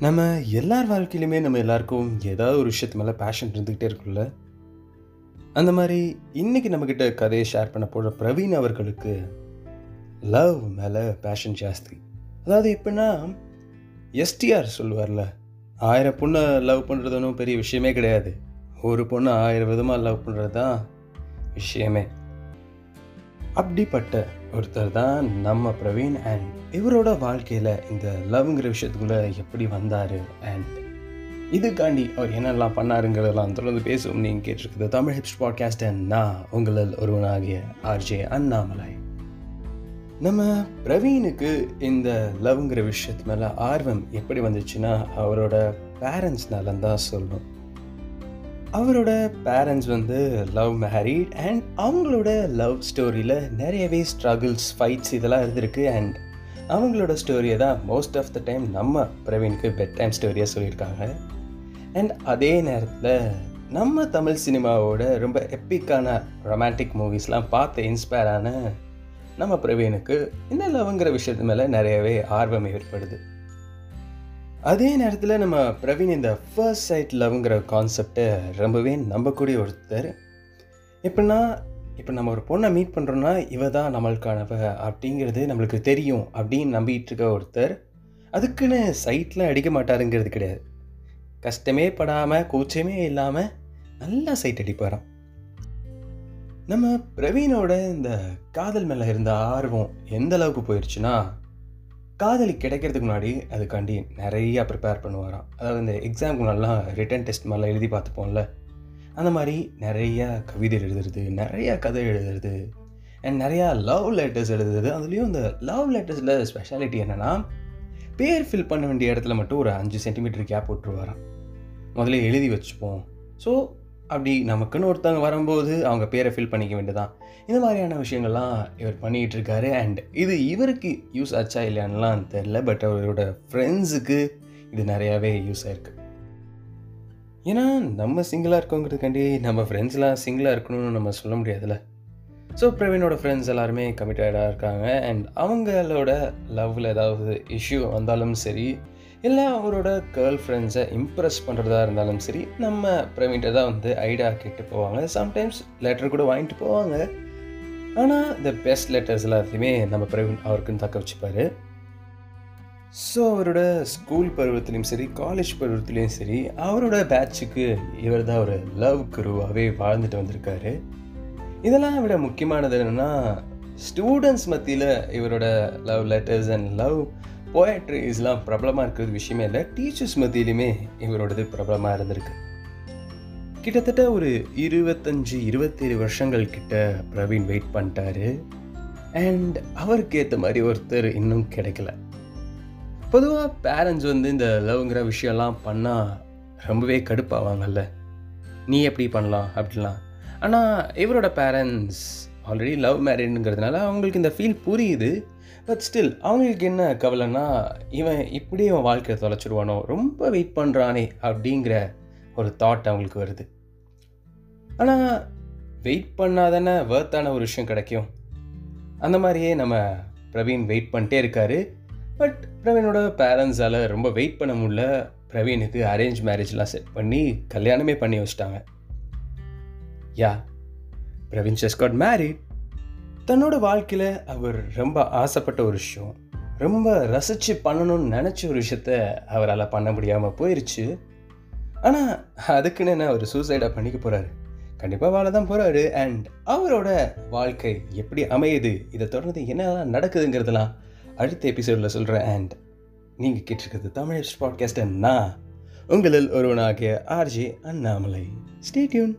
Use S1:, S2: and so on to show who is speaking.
S1: நம்ம எல்லார் வாழ்க்கையிலுமே நம்ம எல்லாருக்கும் ஏதாவது ஒரு விஷயத்து மேலே பேஷன் இருந்துக்கிட்டே இருக்குல்ல அந்த மாதிரி இன்னைக்கு நம்மக்கிட்ட கதையை ஷேர் பண்ண போகிற பிரவீன் அவர்களுக்கு லவ் மேலே பேஷன் ஜாஸ்தி. அதாவது எப்படின்னா எஸ்டிஆர் சொல்லுவார்ல ஆயிரம் பொண்ணை லவ் பண்ணுறது ஒன்றும் பெரிய விஷயமே கிடையாது. ஒரு பொண்ணை ஆயிரம் விதமாக லவ் பண்ணுறது தான் விஷயமே. அப்படிப்பட்ட ஒருத்தர் தான் நம்ம பிரவீன் அண்ட் இவரோட வாழ்க்கையில் இந்த லவ்ங்கிற விஷயத்துக்குள்ளே எப்படி வந்தார் அண்ட் இதுக்காண்டி அவர் என்னெல்லாம் பண்ணாருங்கிறதெல்லாம் தொடர்ந்து பேசுவோம். நீங்கள் கேட்டிருக்குது தமிழ் ஹிப்ஸ் பாட்காஸ்ட் அண்ட் நான் உங்களில் ஒருவனாகிய ஆர்ஜே அண்ணாமலை. நம்ம பிரவீனுக்கு இந்த லவ்ங்கிற விஷயத்து மேலே ஆர்வம் எப்படி வந்துச்சுன்னா அவரோட பேரண்ட்ஸ்னால தான் சொல்லணும். அவரோட பேரண்ட்ஸ் வந்து லவ் மேரிட் அண்ட் அவங்களோட லவ் ஸ்டோரியில் நிறையவே ஸ்ட்ரகிள்ஸ் ஃபைட்ஸ் இதெல்லாம் இருந்திருக்கு அண்ட் அவங்களோட ஸ்டோரியை தான் மோஸ்ட் ஆஃப் த டைம் நம்ம பிரவீனுக்கு பெட் டைம் ஸ்டோரியாக சொல்லியிருக்காங்க. அண்ட் அதே நேரத்தில் நம்ம தமிழ் சினிமாவோட ரொம்ப எப்பிக்கான ரொமான்டிக் மூவிஸ்லாம் பார்த்து இன்ஸ்பயர் ஆன நம்ம பிரவீனுக்கு இந்த லவ்ங்கிற விஷயத்து மேலே நிறையவே ஆர்வம் ஏற்படுது. அதே நேரத்தில் நம்ம பிரவீன் இந்த ஃபர்ஸ்ட் சைட் லவ்ங்கிற கான்செப்டை ரொம்பவே நம்பக்கூடிய ஒருத்தர். எப்படின்னா இப்போ நம்ம ஒரு பொண்ணை மீட் பண்ணுறோன்னா இவ தான் நம்மளுக்கானவ அப்படிங்கிறது நம்மளுக்கு தெரியும் அப்படின்னு நம்பிட்டு இருக்க ஒருத்தர் அதுக்குன்னு சைட்டில் அடிக்க மாட்டாருங்கிறது கிடையாது. கஷ்டமே படாமல் கூச்சமே இல்லாமல் நல்லா சைட் அடிப்பாராம். நம்ம பிரவீனோட இந்த காதல் மேலே இருந்த ஆர்வம் எந்த அளவுக்கு போயிடுச்சுன்னா காதலி கிடைக்கிறதுக்கு முன்னாடி அதுக்காண்டி நிறையா ப்ரிப்பேர் பண்ணுவாராம். அதாவது இந்த எக்ஸாமுக்கு நல்லா ரிட்டன் டெஸ்ட் மாதிரிலாம் எழுதி பார்த்துப்போம்ல. அந்த மாதிரி நிறையா கவிதை எழுதுறது நிறையா கதை எழுதுறது அண்ட் நிறையா லவ் லெட்டர்ஸ் எழுதுறது. அதுலேயும் இந்த லவ் லெட்டர்ஸில் ஸ்பெஷாலிட்டி என்னென்னா பேர் ஃபில் பண்ண வேண்டிய இடத்துல மட்டும் ஒரு அஞ்சு சென்டிமீட்டர் கேப் விட்டுருவாராம். முதல்ல எழுதி வச்சுப்போம். ஸோ அப்படி நமக்குன்னு ஒருத்தவங்க வரும்போது அவங்க பேரை ஃபில் பண்ணிக்க வேண்டியதான் இந்த மாதிரியான விஷயங்கள்லாம் இவர் பண்ணிகிட்டு இருக்காரு. அண்ட் இது இவருக்கு யூஸ் ஆச்சா இல்லையான்லாம் தெரில பட் அவரோட ஃப்ரெண்ட்ஸுக்கு இது நிறையாவே யூஸ் ஆயிருக்கு. ஏன்னா நம்ம சிங்கிளாக இருக்கோங்கிறதுக்காண்டி நம்ம ஃப்ரெண்ட்ஸ்லாம் சிங்கிளாக இருக்கணும்னு நம்ம சொல்ல முடியாதுல்ல. ஸோ பிரவீனோட ஃப்ரெண்ட்ஸ் எல்லாருமே கமிட்டடாக இருக்காங்க. அண்ட் அவங்களோட லவ்வில் ஏதாவது இஷ்யூ வந்தாலும் சரி இல்லை அவரோட கேர்ள் ஃப்ரெண்ட்ஸை இம்ப்ரெஸ் பண்ணுறதா இருந்தாலும் சரி நம்ம பிரவீன்ட்ட தான் வந்து ஐடியா கேட்டு போவாங்க. சம்டைம்ஸ் லெட்டர் கூட வாங்கிட்டு போவாங்க. ஆனால் இந்த பெஸ்ட் லெட்டர்ஸ் எல்லாத்தையுமே நம்ம பிரவீன் அவருக்குன்னு தக்க வச்சுப்பார். ஸோ அவரோட ஸ்கூல் பருவத்துலேயும் சரி காலேஜ் பருவத்துலேயும் சரி அவரோட பேட்சுக்கு இவர் தான் ஒரு லவ் குருவாகவே வாழ்ந்துட்டு வந்திருக்காரு. இதெல்லாம் விட முக்கியமானது என்னென்னா ஸ்டூடெண்ட்ஸ் மத்தியில் இவரோட லவ் லெட்டர்ஸ் அண்ட் லவ் போயட்ரிஸ்லாம் பிரபலமாக இருக்கிறது விஷயமே இல்லை. டீச்சர்ஸ் மத்தியிலுமே இவரோடது பிரபலமாக இருந்திருக்கு. கிட்டத்தட்ட ஒரு இருபத்தஞ்சி இருபத்தேழு வருஷங்கள் கிட்ட பிரவீன் வெயிட் பண்ணிட்டாரு. அண்ட் அவருக்கு ஏற்ற மாதிரி ஒருத்தர் இன்னும் கிடைக்கல. பொதுவாக பேரண்ட்ஸ் வந்து இந்த லவ்ங்கிற விஷயம்லாம் பண்ணால் ரொம்பவே கடுப்பாவாங்கல்ல. நீ எப்படி பண்ணலாம் அப்படிலாம். ஆனால் இவரோட பேரண்ட்ஸ் ஆல்ரெடி லவ் மேரீடுங்கிறதுனால அவங்களுக்கு இந்த ஃபீல் புரியுது. பட் ஸ்டில் அவங்களுக்கு என்ன கவலைன்னா இவன் இப்படியே அவன் வாழ்க்கையை தொலைச்சிடுவானோ ரொம்ப வெயிட் பண்ணுறானே அப்படிங்கிற ஒரு தாட் அவங்களுக்கு வருது. ஆனால் வெயிட் பண்ணாதானே வேர்த்தான ஒரு விஷயம் கிடைக்கும். அந்த மாதிரியே நம்ம பிரவீன் வெயிட் பண்ணிட்டே இருக்காரு. பட் பிரவீனோட பேரண்ட்ஸால் ரொம்ப வெயிட் பண்ண முடியல. பிரவீனுக்கு அரேஞ்ச் மேரேஜ்லாம் செட் பண்ணி கல்யாணமே பண்ணி வச்சிட்டாங்க. Yeah Praveen just got married தன்னோட வாழ்க்கையில் அவர் ரொம்ப ஆசைப்பட்ட ஒரு விஷயம். ரொம்ப ரசித்து பண்ணணும்னு நினச்ச ஒரு விஷயத்த அவரால் பண்ண முடியாமல் போயிடுச்சு ஆனால் அதுக்குன்னு என்ன அவர் சூசைடாக பண்ணிக்க போகிறாரு கண்டிப்பாக வாழ தான் போகிறாரு அண்ட் அவரோட வாழ்க்கை எப்படி அமையுது? இதை தொடர்ந்து என்னெல்லாம் நடக்குதுங்கிறதெல்லாம் அடுத்த எபிசோடில் சொல்கிறேன் அண்ட் நீங்கள் கேட்டிருக்கிறது தமிழ் பாட்காஸ்ட் நான் உங்களில் ஒருவனாகிய R G Annamalai. Stay tuned